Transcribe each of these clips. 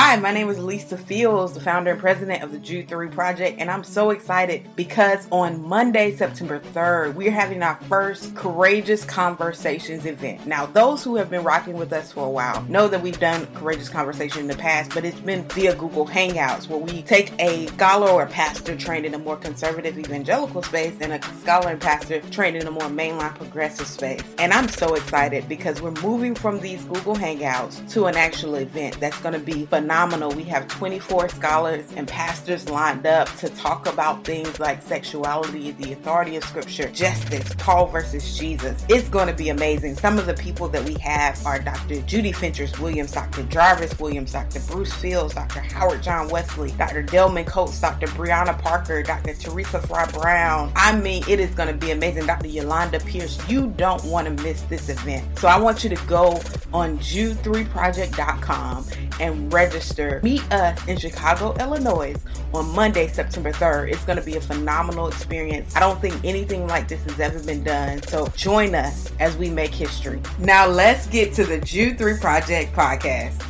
Hi, my name is Lisa Fields, the founder and president of the Jude 3 Project, and I'm so excited because on Monday, September 3rd, we're having our first Courageous Conversations event. Now, those who have been rocking with us for a while know that we've done Courageous Conversation in the past, but it's been via Google Hangouts where we take a scholar or pastor trained in a more conservative evangelical space and a scholar and pastor trained in a more mainline progressive space. And I'm so excited because we're moving from these Google Hangouts to an actual event that's going to be phenomenal. We have 24 scholars and pastors lined up to talk about things like sexuality, the authority of scripture, justice, Paul versus Jesus. It's going to be amazing. Some of the people that we have are Dr. Judy Fentress Williams, Dr. Jarvis Williams, Dr. Bruce Fields, Dr. Howard John Wesley, Dr. Delman Coates, Dr. Brianna Parker, Dr. Teresa Fry Brown. I mean, it is going to be amazing. Dr. Yolanda Pierce, you don't want to miss this event. So I want you to go on jude3project.com and register register. Meet us in Chicago, Illinois on Monday, September 3rd. It's going to be a phenomenal experience. I don't think anything like this has ever been done. So join us as we make history. Now let's get to the Jude 3 Project podcast.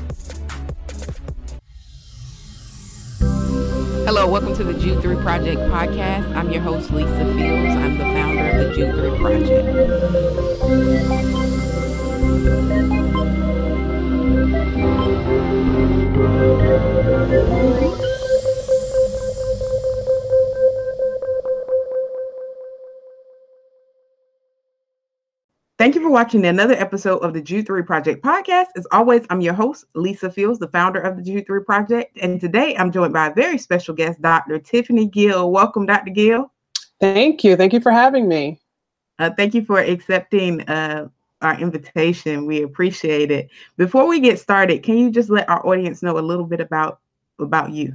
Hello, welcome to the Jude 3 Project podcast. I'm your host, Lisa Fields. I'm the founder of the Jude 3 Project. Thank you for watching another episode of the Jude 3 Project podcast. As always, I'm your host, Lisa Fields, the founder of the Jude 3 Project. And today I'm joined by a very special guest, Dr. Tiffany Gill. Welcome, Dr. Gill. Thank you. Thank you for having me. Uh, thank you for accepting uh, our invitation. We appreciate it. Before we get started, can you just let our audience know a little bit about about you?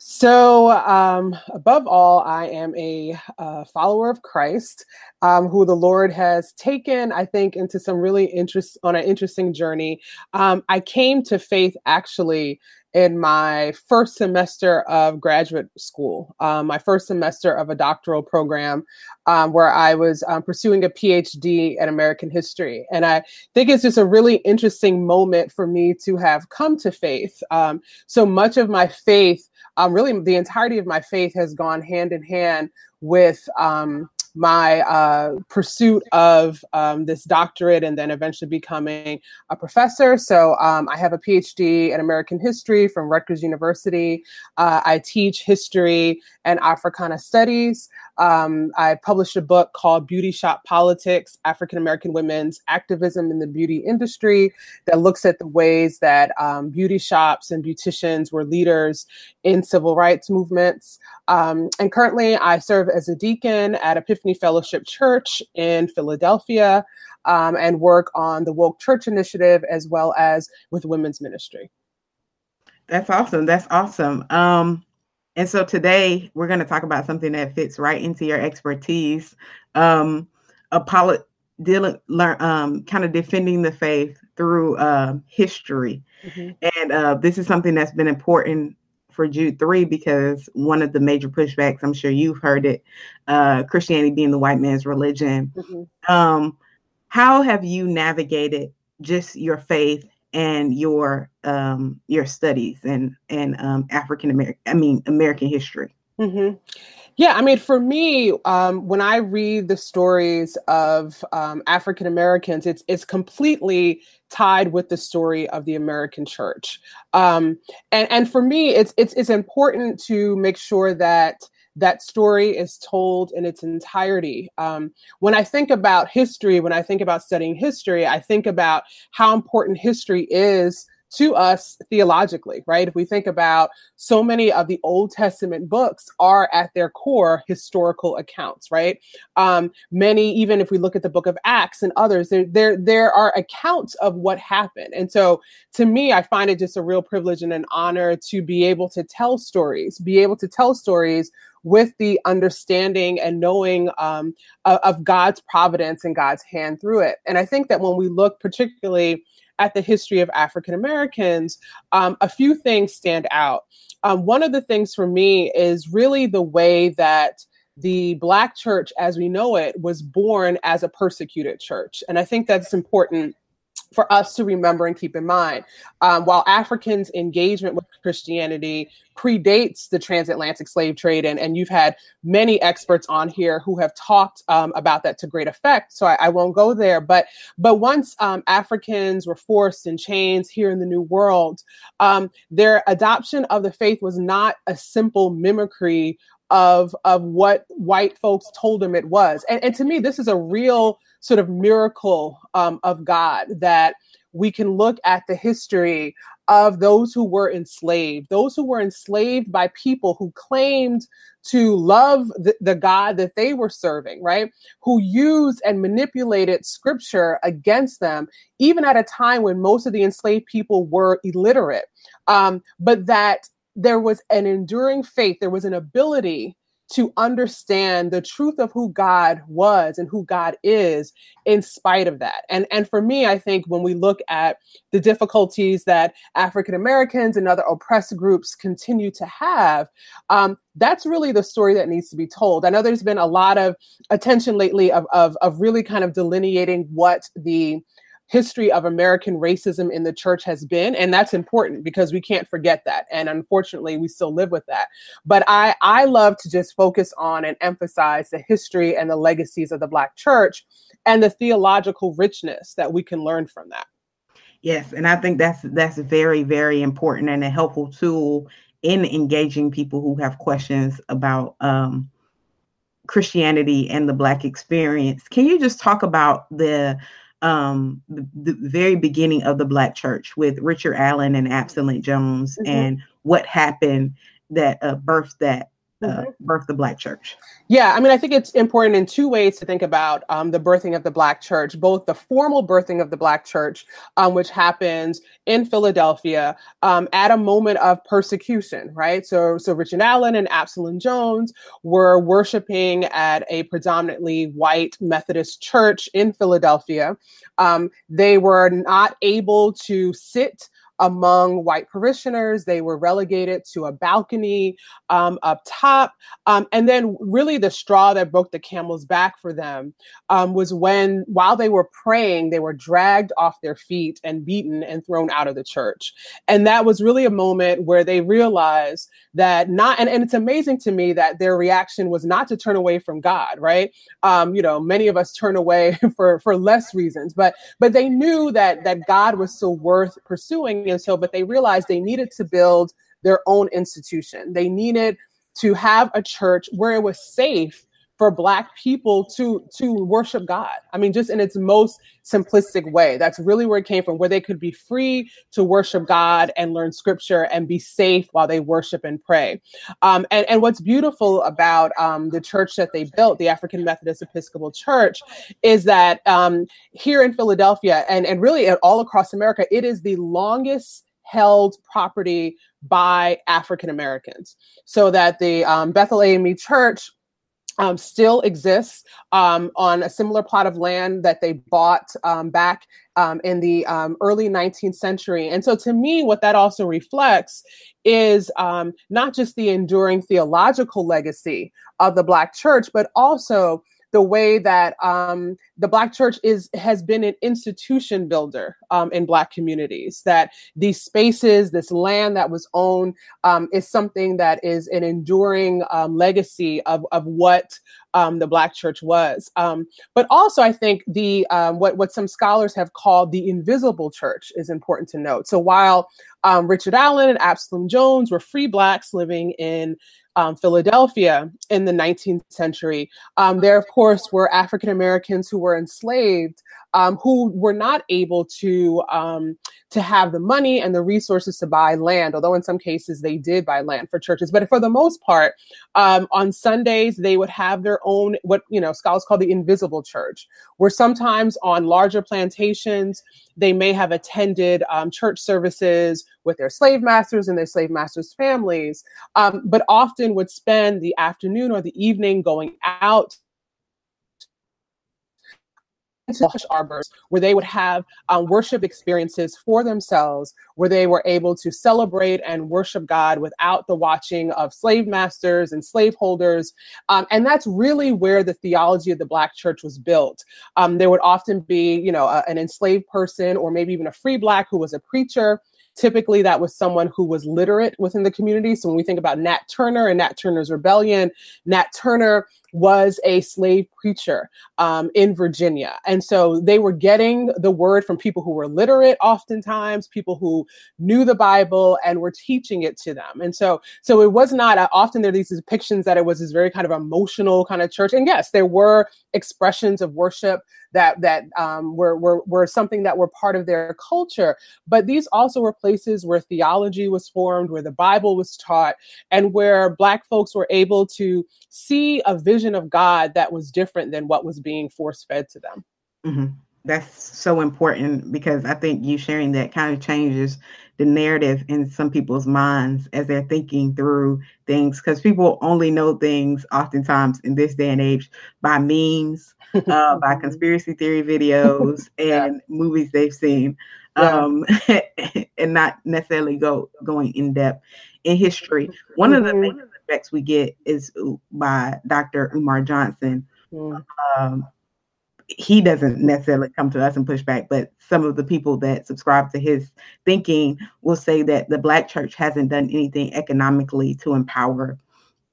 So, um, above all, I am a uh, follower of Christ, um, who the Lord has taken, I think, into some really interest on an interesting journey. Um, I came to faith actually in my first semester of graduate school, um, my first semester of a doctoral program um, where I was um, pursuing a PhD in American history. And I think it's just a really interesting moment for me to have come to faith. Um, so much of my faith, um, really the entirety of my faith has gone hand in hand with um, my uh, pursuit of um, this doctorate and then eventually becoming a professor. So um, I have a PhD in American history from Rutgers University. Uh, I teach history and Africana studies. Um, I published a book called Beauty Shop Politics African American Women's Activism in the Beauty Industry that looks at the ways that um, beauty shops and beauticians were leaders in civil rights movements. Um, and currently, I serve as a deacon at Epiphany Fellowship Church in Philadelphia um, and work on the Woke Church Initiative as well as with women's ministry. That's awesome. That's awesome. Um, and so today we're going to talk about something that fits right into your expertise. Um, apolo- dealing, learn, um, kind of defending the faith through uh, history. Mm-hmm. And uh, this is something that's been important for Jude 3 because one of the major pushbacks, I'm sure you've heard it, uh, Christianity being the white man's religion. Mm-hmm. Um, how have you navigated just your faith and your um, your studies and and um, African American, I mean American history. Mm-hmm. Yeah, I mean, for me, um, when I read the stories of um, African Americans, it's it's completely tied with the story of the American Church, um, and and for me, it's it's it's important to make sure that that story is told in its entirety. Um, when I think about history, when I think about studying history, I think about how important history is to us theologically, right? If we think about so many of the Old Testament books are at their core historical accounts, right? Um, many, even if we look at the book of Acts and others, there, there, there are accounts of what happened. And so to me, I find it just a real privilege and an honor to be able to tell stories, be able to tell stories with the understanding and knowing um, of, of God's providence and God's hand through it. And I think that when we look particularly at the history of African Americans, um, a few things stand out. Um, one of the things for me is really the way that the Black church, as we know it, was born as a persecuted church. And I think that's important for us to remember and keep in mind. Um, while Africans' engagement with Christianity predates the transatlantic slave trade, and, and you've had many experts on here who have talked um, about that to great effect. So I, I, won't go there. But but once um, Africans were forced in chains here in the New World, um, their adoption of the faith was not a simple mimicry of of what white folks told them it was. And, and to me, this is a real sort of miracle um, of God that we can look at the history of those who were enslaved, those who were enslaved by people who claimed to love the, the, God that they were serving, right? Who used and manipulated scripture against them, even at a time when most of the enslaved people were illiterate. Um, but that there was an enduring faith, there was an ability to understand the truth of who God was and who God is in spite of that. And and for me, I think when we look at the difficulties that African Americans and other oppressed groups continue to have, um, that's really the story that needs to be told. I know there's been a lot of attention lately of of, of really kind of delineating what the history of American racism in the church has been. And that's important because we can't forget that. And unfortunately, we still live with that. But I, I love to just focus on and emphasize the history and the legacies of the Black church and the theological richness that we can learn from that. Yes, and I think that's that's very very important and a helpful tool in engaging people who have questions about um, Christianity and the Black experience. Can you just talk about the um, the, the, very beginning of the Black Church with Richard Allen and Absalom Jones mm-hmm. and what happened that uh, birthed that uh, birth the Black church? Yeah, I mean, I think it's important in two ways to think about um, the birthing of the Black church, both the formal birthing of the Black church, um, which happens in Philadelphia um, at a moment of persecution, right? So, so Richard Allen and Absalom Jones were worshiping at a predominantly white Methodist church in Philadelphia. Um, they were not able to sit among white parishioners. They were relegated to a balcony um, up top. Um, and then, really, the straw that broke the camel's back for them um, was when, while they were praying, they were dragged off their feet and beaten and thrown out of the church. And that was really a moment where they realized that not, and, and it's amazing to me that their reaction was not to turn away from God, right? Um, you know, many of us turn away for, for less reasons, but, but they knew that, that God was still worth pursuing and so, but they realized they needed to build their own institution. They needed to have a church where it was safe for black people to to worship God. I mean, just in its most simplistic way. That's really where it came from, where they could be free to worship God and learn scripture and be safe while they worship and pray. Um, and, and what's beautiful about um, the church that they built, the African Methodist Episcopal Church, is that um, here in Philadelphia and, and really all across America, it is the longest held property by African Americans. So that the um, Bethel AME Church um, still exists um, on a similar plot of land that they bought um, back um, in the um, early 19th century. And so, to me, what that also reflects is um, not just the enduring theological legacy of the Black church, but also the way that um, the Black church is has been an institution builder um, in Black communities. That these spaces, this land that was owned, um, is something that is an enduring um, legacy of of what um, the Black church was. Um, but also, I think the what what some scholars have called the invisible church is important to note. So while Richard Allen and Absalom Jones were free Blacks living in um, Philadelphia in the 19th century. Um, there, of course, were African Americans who were enslaved um, who were not able to um, to have the money and the resources to buy land. Although in some cases they did buy land for churches, but for the most part, um, on Sundays they would have their own what you know scholars call the invisible church, where sometimes on larger plantations they may have attended um, church services with their slave masters and their slave masters' families, but often would spend the afternoon or the evening going out to hush arbors where they would have um, worship experiences for themselves, where they were able to celebrate and worship God without the watching of slave masters and slaveholders. Um, and that's really where the theology of the Black church was built. Um, there would often be, you know, a, an enslaved person or maybe even a free Black who was a preacher typically that was someone who was literate within the community. So when we think about Nat Turner and Nat Turner's Rebellion, Nat Turner was a slave preacher um, in Virginia. And so they were getting the word from people who were literate, oftentimes, people who knew the Bible and were teaching it to them. And so, so it was not uh, often there are these depictions that it was this very kind of emotional kind of church. And yes, there were expressions of worship that that um, were, were were something that were part of their culture. But these also were places where theology was formed, where the Bible was taught, and where Black folks were able to see a vision of God that was different than what was being force fed to them. Mm-hmm. That's so important because I think you sharing that kind of changes the narrative in some people's minds as they're thinking through things because people only know things oftentimes in this day and age by memes uh, by conspiracy theory videos and yeah. movies they've seen, um, and not necessarily go going in depth in history. One mm-hmm. of the mm-hmm. Effects we get is by Dr. Umar Johnson. Mm. Um, he doesn't necessarily come to us and push back, but some of the people that subscribe to his thinking will say that the Black church hasn't done anything economically to empower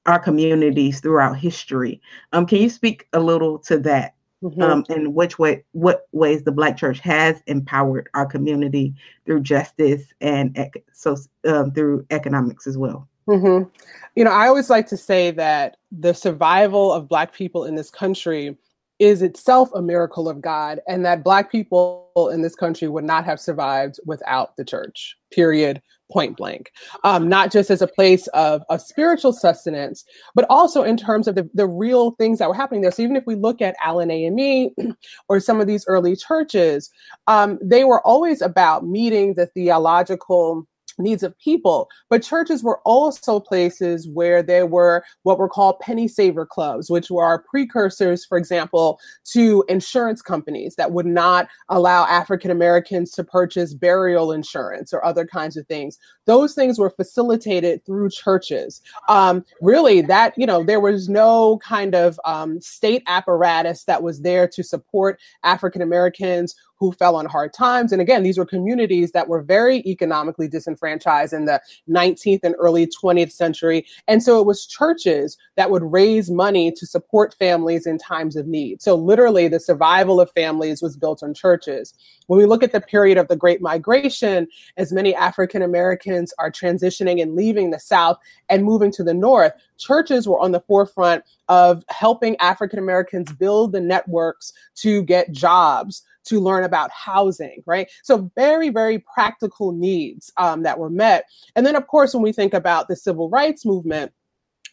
our communities throughout history. Um, can you speak a little to that? Mm-hmm. Um, and which way, what ways the Black Church has empowered our community through justice and ec- so um, through economics as well. Mm-hmm. You know, I always like to say that the survival of Black people in this country is itself a miracle of God, and that Black people in this country would not have survived without the church, period, point blank. Um, not just as a place of, of spiritual sustenance, but also in terms of the, the real things that were happening there. So even if we look at Allen AME or some of these early churches, um, they were always about meeting the theological needs of people. But churches were also places where there were what were called penny saver clubs, which were precursors, for example, to insurance companies that would not allow African Americans to purchase burial insurance or other kinds of things. Those things were facilitated through churches. Um, really, that, you know, there was no kind of um, state apparatus that was there to support African Americans who fell on hard times. And again, these were communities that were very economically disenfranchised in the 19th and early 20th century. And so it was churches that would raise money to support families in times of need. So literally, the survival of families was built on churches. When we look at the period of the Great Migration, as many African Americans are transitioning and leaving the South and moving to the North, churches were on the forefront of helping African Americans build the networks to get jobs, to learn about housing, right? So, very, very practical needs um, that were met. And then, of course, when we think about the civil rights movement,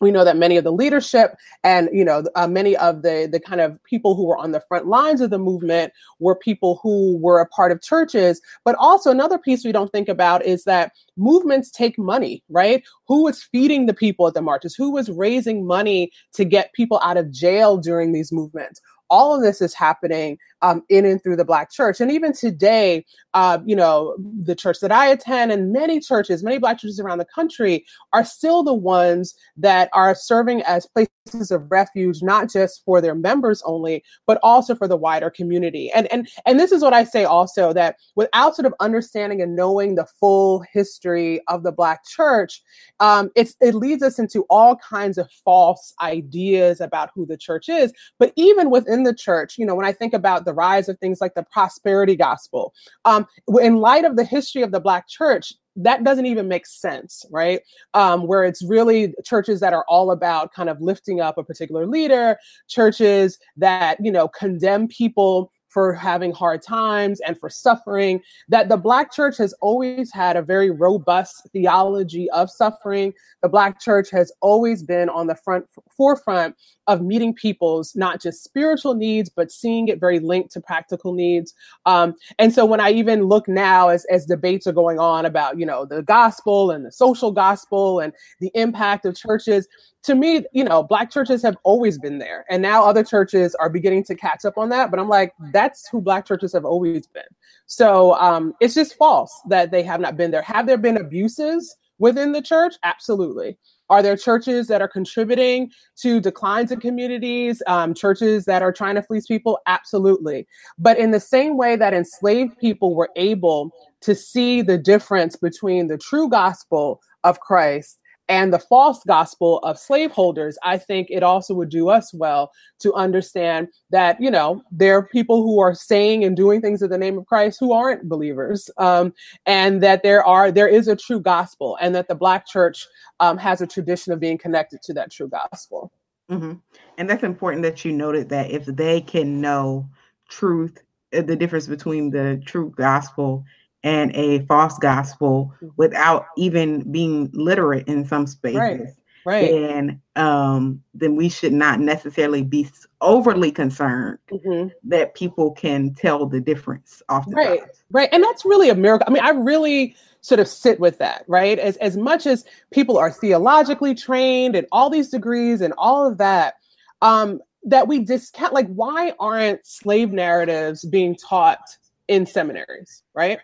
we know that many of the leadership and you know uh, many of the the kind of people who were on the front lines of the movement were people who were a part of churches but also another piece we don't think about is that movements take money right who was feeding the people at the marches who was raising money to get people out of jail during these movements all of this is happening um, in and through the Black church. And even today, uh, you know, the church that I attend and many churches, many Black churches around the country are still the ones that are serving as places of refuge, not just for their members only, but also for the wider community. And and and this is what I say also that without sort of understanding and knowing the full history of the Black church, um, it's it leads us into all kinds of false ideas about who the church is. But even within the church, you know, when I think about the the rise of things like the prosperity gospel. Um, in light of the history of the Black church, that doesn't even make sense, right? Um, where it's really churches that are all about kind of lifting up a particular leader, churches that, you know, condemn people for having hard times and for suffering, that the Black church has always had a very robust theology of suffering. The Black church has always been on the front forefront of meeting people's not just spiritual needs, but seeing it very linked to practical needs. Um, and so when I even look now as, as debates are going on about, you know, the gospel and the social gospel and the impact of churches, to me, you know, black churches have always been there. And now other churches are beginning to catch up on that. But I'm like, that's who black churches have always been. So um, it's just false that they have not been there. Have there been abuses within the church? Absolutely. Are there churches that are contributing to declines in communities, um, churches that are trying to fleece people? Absolutely. But in the same way that enslaved people were able to see the difference between the true gospel of Christ and the false gospel of slaveholders, I think it also would do us well to understand that, you know, there are people who are saying and doing things in the name of Christ who aren't believers, um, and that there are there is a true gospel, and that the Black church um, has a tradition of being connected to that true gospel. Mm-hmm. And that's important that you noted that if they can know truth, uh, the difference between the true gospel and a false gospel mm-hmm. without even being literate in some spaces. Right. Right. And um, then we should not necessarily be overly concerned mm-hmm. that people can tell the difference off the right. Right. And that's really a miracle. I mean, I really sort of sit with that, right? As as much as people are theologically trained and all these degrees and all of that, um, that we discount like why aren't slave narratives being taught in seminaries, right?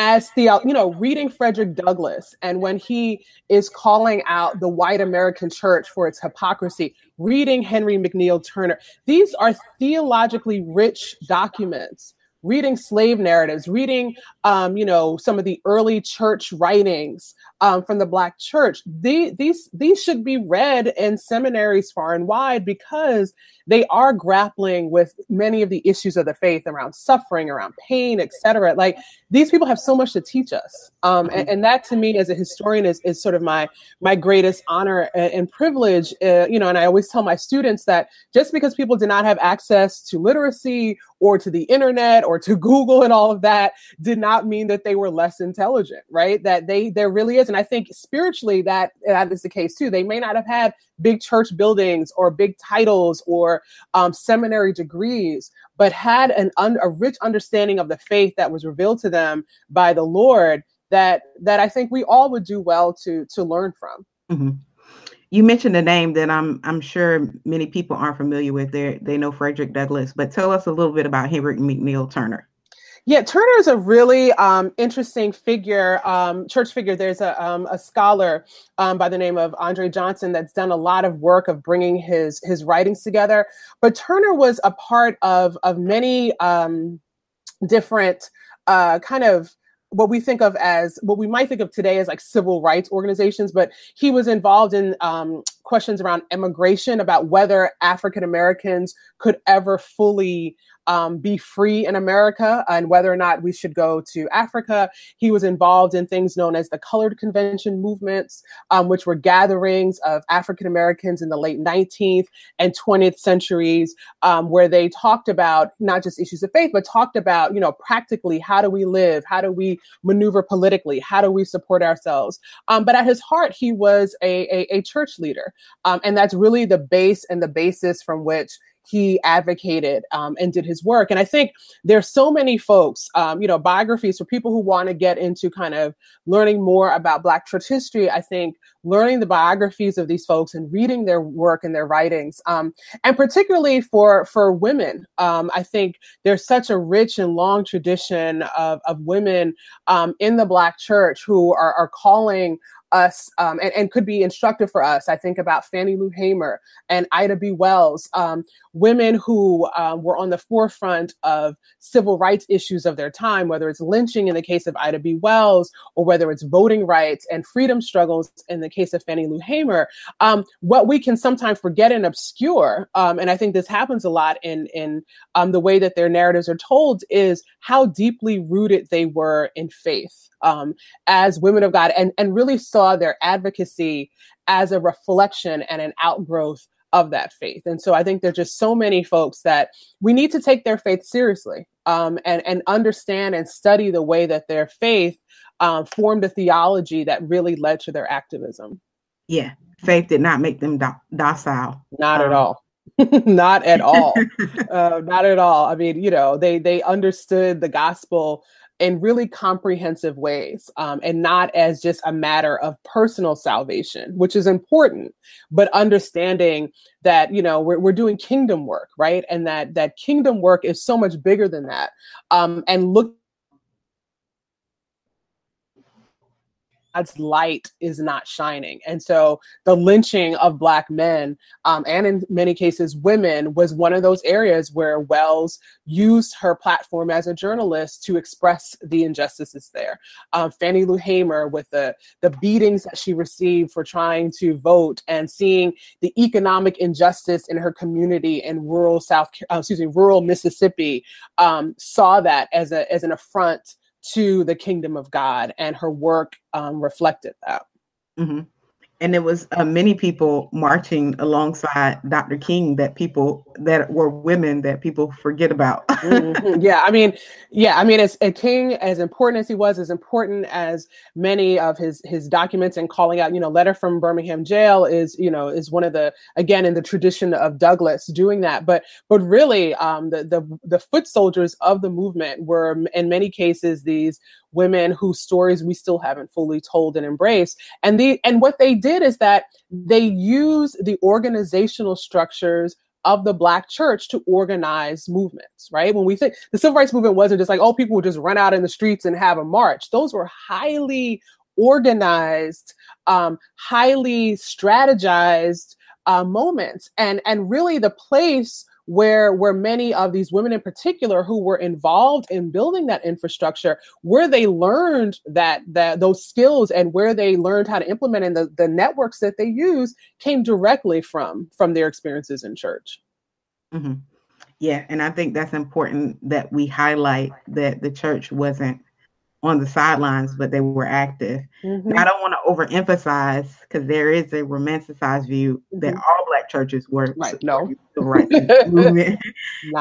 As the you know reading frederick douglass and when he is calling out the white american church for its hypocrisy reading henry mcneal turner these are theologically rich documents reading slave narratives reading um, you know some of the early church writings um, from the black church they, these these should be read in seminaries far and wide because they are grappling with many of the issues of the faith around suffering, around pain, etc. Like these people have so much to teach us, um, and, and, that to me, as a historian, is, is sort of my my greatest honor and, and privilege. Uh, you know, and I always tell my students that just because people did not have access to literacy or to the internet or to Google and all of that did not mean that they were less intelligent, right? That they there really is, and I think spiritually that that is the case too. They may not have had big church buildings or big titles or um, seminary degrees, but had an un- a rich understanding of the faith that was revealed to them by the Lord that that I think we all would do well to to learn from. Mm-hmm. You mentioned a name that I'm I'm sure many people aren't familiar with. They they know Frederick Douglass, but tell us a little bit about Henry McNeal Turner. Yeah, Turner is a really um, interesting figure, um, church figure. There's a, um, a scholar um, by the name of Andre Johnson that's done a lot of work of bringing his his writings together. But Turner was a part of of many um, different uh, kind of what we think of as what we might think of today as like civil rights organizations, but he was involved in um, questions around immigration, about whether African Americans could ever fully um, be free in America and whether or not we should go to Africa. He was involved in things known as the Colored Convention movements, um, which were gatherings of African Americans in the late 19th and 20th centuries, um, where they talked about not just issues of faith, but talked about, you know, practically how do we live? How do we maneuver politically? How do we support ourselves? Um, but at his heart, he was a, a, a church leader. Um, and that's really the base and the basis from which he advocated um, and did his work. And I think there's so many folks, um, you know, biographies for people who want to get into kind of learning more about Black church history. I think learning the biographies of these folks and reading their work and their writings, um, and particularly for for women, um, I think there's such a rich and long tradition of of women um, in the Black church who are, are calling us um, and, and, could be instructive for us. I think about Fannie Lou Hamer and Ida B. Wells, um, women who uh, were on the forefront of civil rights issues of their time, whether it's lynching in the case of Ida B. Wells or whether it's voting rights and freedom struggles in the case of Fannie Lou Hamer. Um, what we can sometimes forget and obscure, um, and I think this happens a lot in in um, the way that their narratives are told, is how deeply rooted they were in faith um, as women of God and, and really saw their advocacy as a reflection and an outgrowth of that faith. And so I think there's just so many folks that we need to take their faith seriously um, and, and understand and study the way that their faith um, formed a theology that really led to their activism. Yeah, faith did not make them do- docile. Not um, at all. not at all. uh, not at all. I mean, you know, they they understood the gospel in really comprehensive ways um, and not as just a matter of personal salvation, which is important, but understanding that you know we're, we're doing kingdom work right? And that that kingdom work is so much bigger than that um, and look God's light is not shining. And so the lynching of Black men, um, and in many cases women, was one of those areas where Wells used her platform as a journalist to express the injustices there. Um, Fannie Lou Hamer, with the, the beatings that she received for trying to vote and seeing the economic injustice in her community in rural South, uh, excuse me, rural Mississippi, um, saw that as, a, as an affront to the kingdom of God, and her work um, reflected that. Mm-hmm and there was uh, many people marching alongside Dr. King that people that were women that people forget about. mm-hmm. Yeah, I mean, yeah, I mean, as a King, as important as he was, as important as many of his his documents and calling out, you know, letter from Birmingham jail is, you know, is one of the again in the tradition of Douglass doing that. But but really, um, the the the foot soldiers of the movement were in many cases these women whose stories we still haven't fully told and embraced. And the and what they did is that they use the organizational structures of the black church to organize movements, right? When we think the civil rights movement wasn't just like, oh, people would just run out in the streets and have a march. Those were highly organized, um, highly strategized uh, moments. And and really the place where where many of these women in particular who were involved in building that infrastructure where they learned that that those skills and where they learned how to implement in the, the networks that they use came directly from from their experiences in church mm-hmm. yeah and i think that's important that we highlight that the church wasn't on the sidelines, but they were active. Mm-hmm. I don't want to overemphasize because there is a romanticized view mm-hmm. that all black churches were right. No, right movement,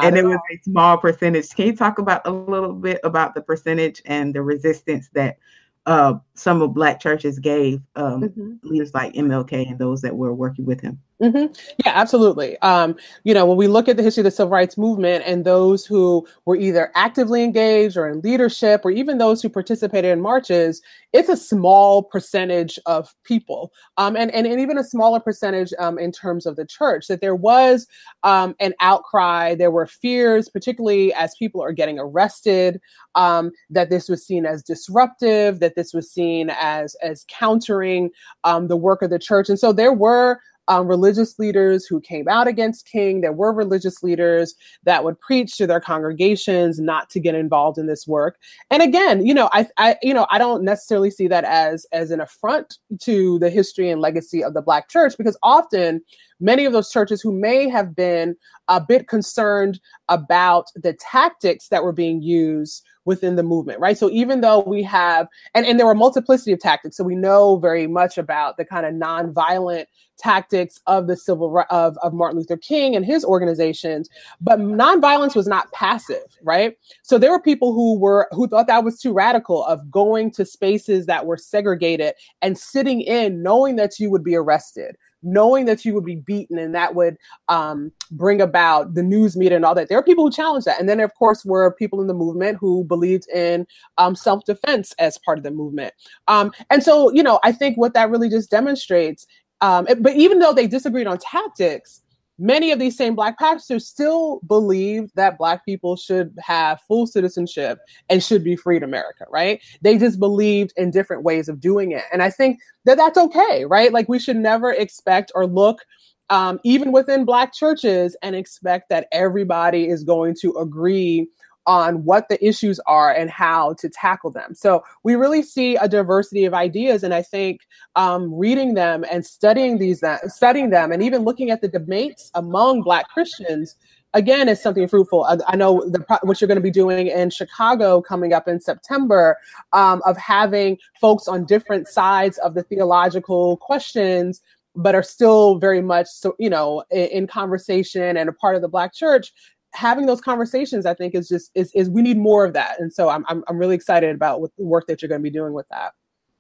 and it was a small percentage. Can you talk about a little bit about the percentage and the resistance that uh, some of black churches gave um, mm-hmm. leaders like MLK and those that were working with him? Mm-hmm. Yeah, absolutely. Um, you know, when we look at the history of the civil rights movement and those who were either actively engaged or in leadership, or even those who participated in marches, it's a small percentage of people, um, and, and, and even a smaller percentage um, in terms of the church. That there was um, an outcry, there were fears, particularly as people are getting arrested, um, that this was seen as disruptive, that this was seen as as countering um, the work of the church, and so there were um, religious leaders who came out against King. There were religious leaders that would preach to their congregations not to get involved in this work. And again, you know, I, I, you know, I don't necessarily see that as as an affront to the history and legacy of the Black Church because often many of those churches who may have been a bit concerned about the tactics that were being used within the movement, right? So even though we have, and, and there were multiplicity of tactics, so we know very much about the kind of nonviolent tactics of the civil of, of Martin Luther King and his organizations, but nonviolence was not passive, right? So there were people who were who thought that was too radical of going to spaces that were segregated and sitting in knowing that you would be arrested, knowing that you would be beaten and that would um, bring about the news media and all that. There are people who challenge that. And then, of course, were people in the movement who believed in um, self defense as part of the movement. Um, and so, you know, I think what that really just demonstrates, um, but even though they disagreed on tactics, many of these same black pastors still believe that black people should have full citizenship and should be free in america right? They just believed in different ways of doing it. And i think that that's okay right? Like we should never expect or look um, even within black churches and expect that everybody is going to agree on what the issues are and how to tackle them. So we really see a diversity of ideas, and I think um, reading them and studying these, uh, studying them, and even looking at the debates among Black Christians again is something fruitful. I, know the, what you're going to be doing in Chicago coming up in September um, of having folks on different sides of the theological questions but are still very much so you know in, in, conversation and a part of the black church having those conversations, I think, is just is is we need more of that. And so I'm I'm, I'm really excited about what the work that you're going to be doing with that.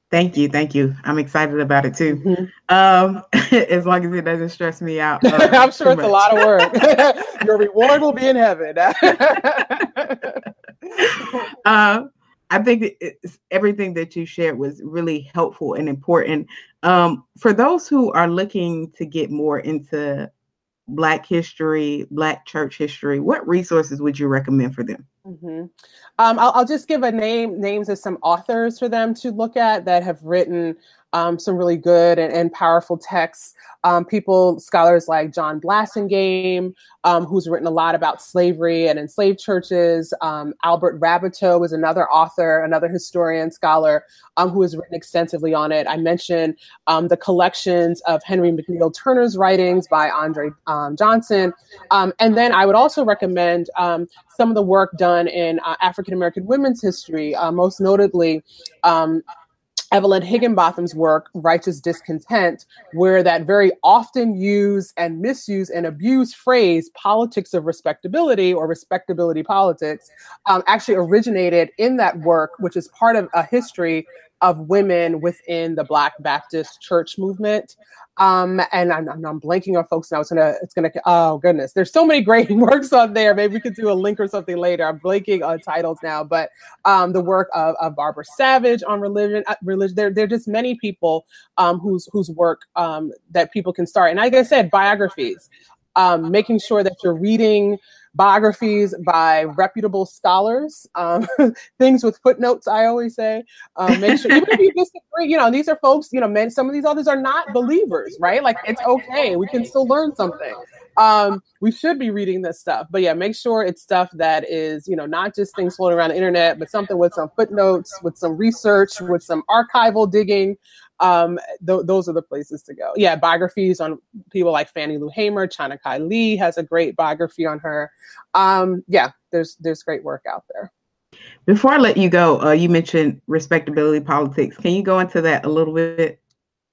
Thank you, thank you. I'm excited about it too. Mm-hmm. Um, as long as it doesn't stress me out. Uh, I'm sure it's much. a lot of work. Your reward will be in heaven. uh, I think everything that you shared was really helpful and important. Um, for those who are looking to get more into Black history, Black church history, what resources would you recommend for them? Mm-hmm. Um, I'll, I'll, just give a name names of some authors for them to look at that have written um, some really good and, and powerful texts. Um, people, scholars like John Blassingame, um, who's written a lot about slavery and enslaved churches. Um, Albert Raboteau is another author, another historian, scholar um, who has written extensively on it. I mentioned um, the collections of Henry McNeal Turner's writings by Andre Johnson. and then I would also recommend some of the work done in uh, African American women's history, uh, most notably Evelyn Higginbotham's work, Righteous Discontent, where that very often used and misused and abused phrase, politics of respectability or respectability politics, um, actually originated in that work, which is part of a history of women within the Black Baptist church movement. Um, and I'm, I'm, blanking on folks now. It's gonna, it's gonna. Oh goodness, there's so many great works on there. Maybe we could do a link or something later. I'm blanking on titles now, but um, the work of, of Barbara Savage on religion, uh, religion. There, there are just many people um, whose whose work um, that people can start. And like I said, biographies, um, making sure that you're reading biographies by reputable scholars, um, things with footnotes, I always say. Um, make sure, even if you disagree, you know, these are folks, you know, men, some of these others are not believers, right? Like it's okay. We can still learn something. Um, we should be reading this stuff. But yeah, make sure it's stuff that is, you know, not just things floating around the internet, but something with some footnotes, with some research, with some archival digging, um, th- those are the places to go. Yeah, biographies on people like Fannie Lou Hamer, Chana Kai Lee has a great biography on her. Um, yeah, there's there's great work out there. Before I let you go, uh, you mentioned respectability politics. Can you go into that a little bit?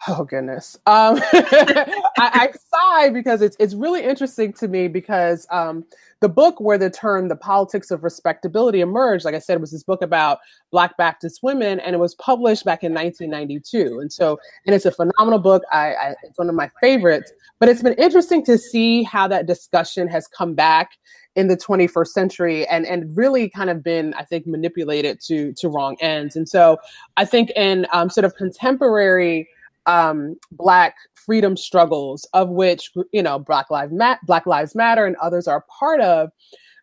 Oh goodness. Um, I, I, sigh because it's it's really interesting to me because um, the book where the term "the politics of respectability" emerged, like I said, was this book about Black Baptist women, and it was published back in 1992. And so, and it's a phenomenal book. I, I it's one of my favorites. But it's been interesting to see how that discussion has come back in the 21st century and and really kind of been i think manipulated to to wrong ends and so i think in um, sort of contemporary um, black freedom struggles, of which you know Black Lives Matter, Black Lives Matter, and others are part of.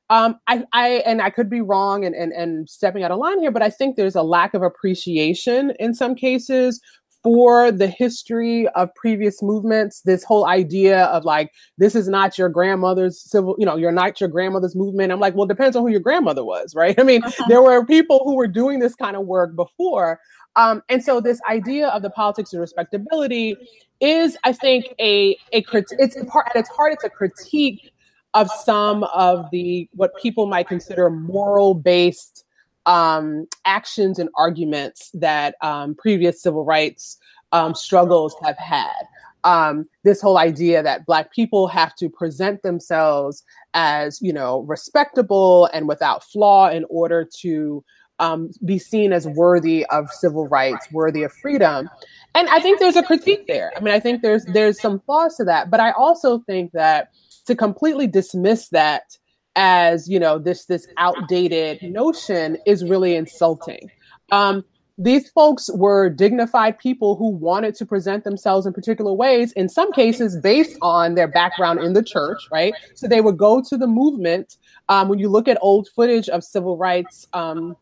Um, I, I and I could be wrong and, and and stepping out of line here, but I think there's a lack of appreciation in some cases for the history of previous movements this whole idea of like this is not your grandmother's civil you know you're not your grandmother's movement. I'm like well it depends on who your grandmother was right? I mean uh-huh. there were people who were doing this kind of work before. Um, and so this idea of the politics of respectability is, I think, a a crit- it's part at its heart, it's a critique of some of the what people might consider moral based um, actions and arguments that um, previous civil rights um, struggles have had. Um, this whole idea that Black people have to present themselves as, you know, respectable and without flaw in order to um, be seen as worthy of civil rights, worthy of freedom. And I think there's a critique there. I mean, I think there's there's some flaws to that, but I also think that to completely dismiss that as you know this this outdated notion is really insulting. Um, these folks were dignified people who wanted to present themselves in particular ways, in some cases based on their background in the church, right? So they would go to the movement. Um, when you look at old footage of civil rights um,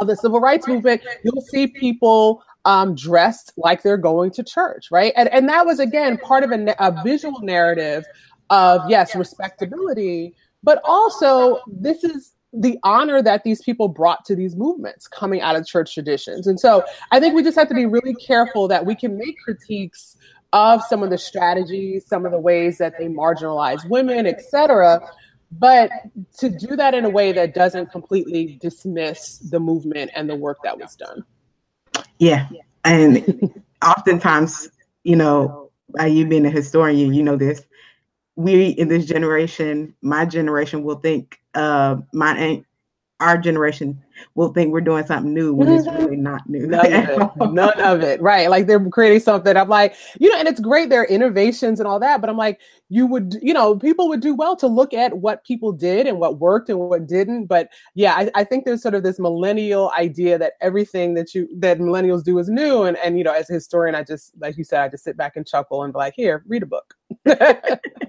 of the civil rights movement, you'll see people um, dressed like they're going to church, right? And, and that was, again, part of a, a visual narrative of, yes, respectability, but also this is the honor that these people brought to these movements coming out of church traditions. And so I think we just have to be really careful that we can make critiques of some of the strategies, some of the ways that they marginalize women, et cetera, but to do that in a way that doesn't completely dismiss the movement and the work that was done. Yeah. And oftentimes, you know, you being a historian, you know this, we in this generation, my generation will think uh, my aunt our generation will think we're doing something new when it's mm-hmm. really not new. None of it. None of it. Right. Like they're creating something. I'm like, you know, and it's great, there are innovations and all that. But I'm like, you would, you know, people would do well to look at what people did and what worked and what didn't. But yeah, I, I think there's sort of this millennial idea that everything that you that millennials do is new. And and you know, as a historian, I just like you said, I just sit back and chuckle and be like, here, read a book.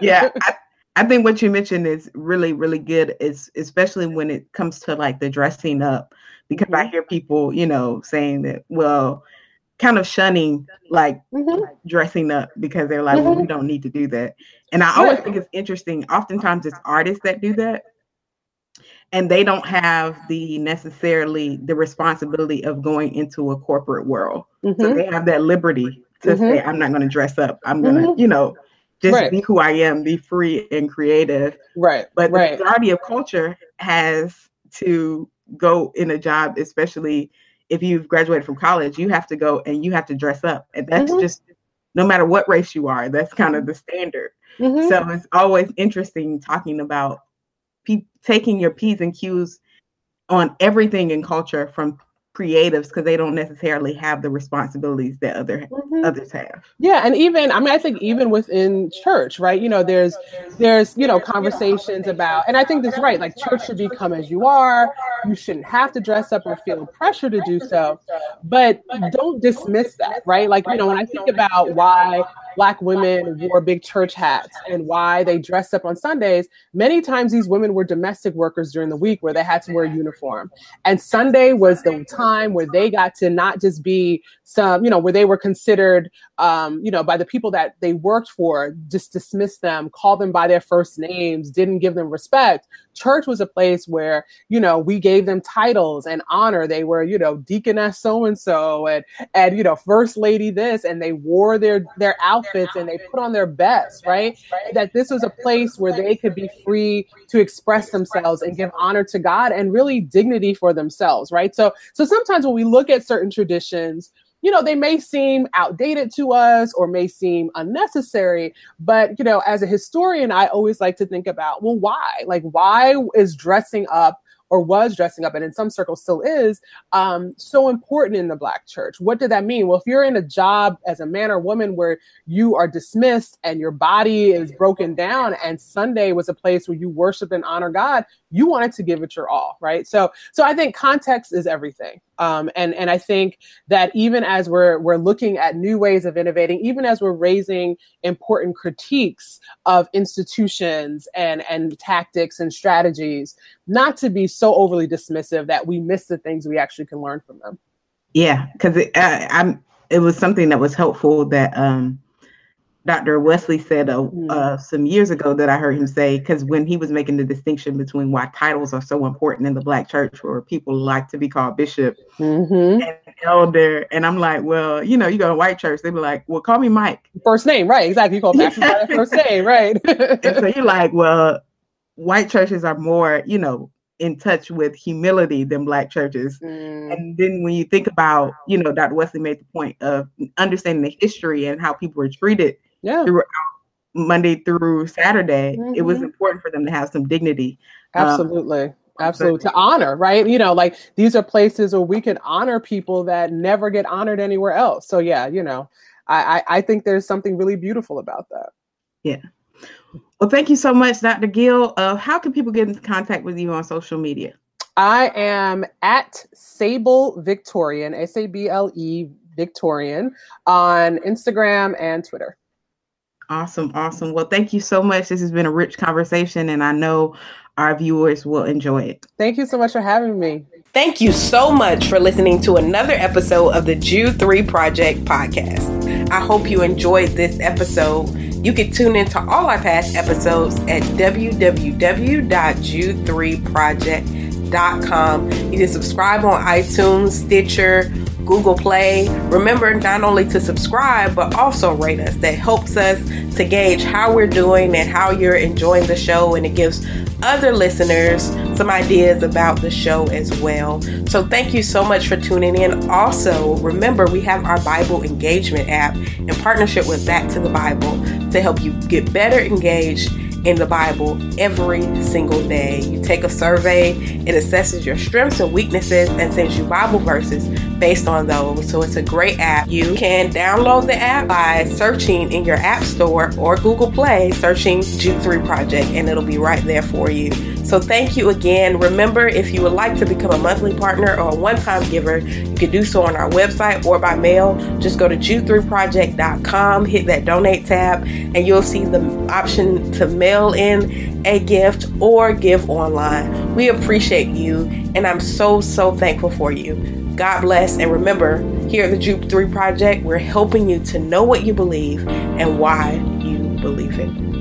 yeah. I, I think what you mentioned is really, really good, is especially when it comes to like the dressing up, because mm-hmm. I hear people, you know, saying that, well, kind of shunning like mm-hmm. dressing up because they're like, mm-hmm. well, we don't need to do that. And I always think it's interesting. Oftentimes it's artists that do that. And they don't have the necessarily the responsibility of going into a corporate world. So mm-hmm. they have that liberty to say, mm-hmm. I'm not going to dress up. I'm going to, mm-hmm. you know, just right. be who I am, be free and creative. Right. But the right. majority of culture has to go in a job, especially if you've graduated from college, you have to go and you have to dress up. And that's mm-hmm. just no matter what race you are, that's kind of the standard. Mm-hmm. So it's always interesting talking about pe- taking your P's and Q's on everything in culture from creatives because they don't necessarily have the responsibilities that other mm-hmm. others have. Yeah, and even I mean I think even within church, right? You know, there's there's you know conversations about and I think that's right. Like church should be come as you are. You shouldn't have to dress up or feel pressure to do so. But don't dismiss that, right? Like, you know, when I think about why black women wore big church hats and why they dressed up on Sundays, many times these women were domestic workers during the week where they had to wear a uniform. And Sunday was the time where they got to not just be some, you know, where they were considered, um, you know, by the people that they worked for, just dismiss them, call them by their first names, didn't give them respect. Church was a place where, you know, we gave them titles and honor. They were, you know, deaconess so and so and and you know, first lady this, and they wore their their outfits and they put on their best, right? That this was a place where they could be free to express themselves and give honor to God and really dignity for themselves, right? So so sometimes when we look at certain traditions, you know, they may seem outdated to us or may seem unnecessary. But, you know, as a historian, I always like to think about, well, why? Like, why is dressing up or was dressing up and in some circles still is um, so important in the black church what did that mean well if you're in a job as a man or woman where you are dismissed and your body is broken down and sunday was a place where you worship and honor god you wanted to give it your all right so so i think context is everything um, and and i think that even as we're we're looking at new ways of innovating even as we're raising important critiques of institutions and and tactics and strategies not to be so overly dismissive that we miss the things we actually can learn from them. Yeah, because it. It was something that was helpful that um, Dr. Wesley said uh, mm. uh, some years ago that I heard him say because when he was making the distinction between why titles are so important in the Black church, where people like to be called bishop mm-hmm. and elder, and I'm like, well, you know, you go to white church, they'd be like, well, call me Mike, first name, right? Exactly, you call pastor by first name, right? and so you're like, well, white churches are more, you know, in touch with humility than black churches. Mm. And then when you think about, you know, Dr. Wesley made the point of understanding the history and how people were treated yeah. throughout Monday through Saturday, mm-hmm. it was mm-hmm. important for them to have some dignity. Um, Absolutely. Um, Absolutely. To honor, right? You know, like these are places where we can honor people that never get honored anywhere else. So yeah, you know, I, I, I think there's something really beautiful about that. Yeah. Well, thank you so much, Dr. Gill. Uh, how can people get in contact with you on social media? I am at Sable Victorian, S A B L E Victorian, on Instagram and Twitter. Awesome, awesome. Well, thank you so much. This has been a rich conversation, and I know our viewers will enjoy it. Thank you so much for having me. Thank you so much for listening to another episode of the Jude 3 Project podcast. I hope you enjoyed this episode. You can tune into all our past episodes at www.jude3project.com. You can subscribe on iTunes, Stitcher, Google Play. Remember not only to subscribe, but also rate us. That helps us to gauge how we're doing and how you're enjoying the show, and it gives other listeners some ideas about the show as well. So, thank you so much for tuning in. Also, remember we have our Bible engagement app in partnership with Back to the Bible to help you get better engaged in the Bible every single day. You take a survey, it assesses your strengths and weaknesses and sends you Bible verses based on those. So it's a great app. You can download the app by searching in your App Store or Google Play, searching Jude 3 Project, and it'll be right there for you. So thank you again. Remember, if you would like to become a monthly partner or a one-time giver, you can do so on our website or by mail. Just go to jude3project.com, hit that donate tab, and you'll see the option to mail in a gift or give online. We appreciate you, and I'm so, so thankful for you. God bless, and remember, here at the Jude 3 Project, we're helping you to know what you believe and why you believe it.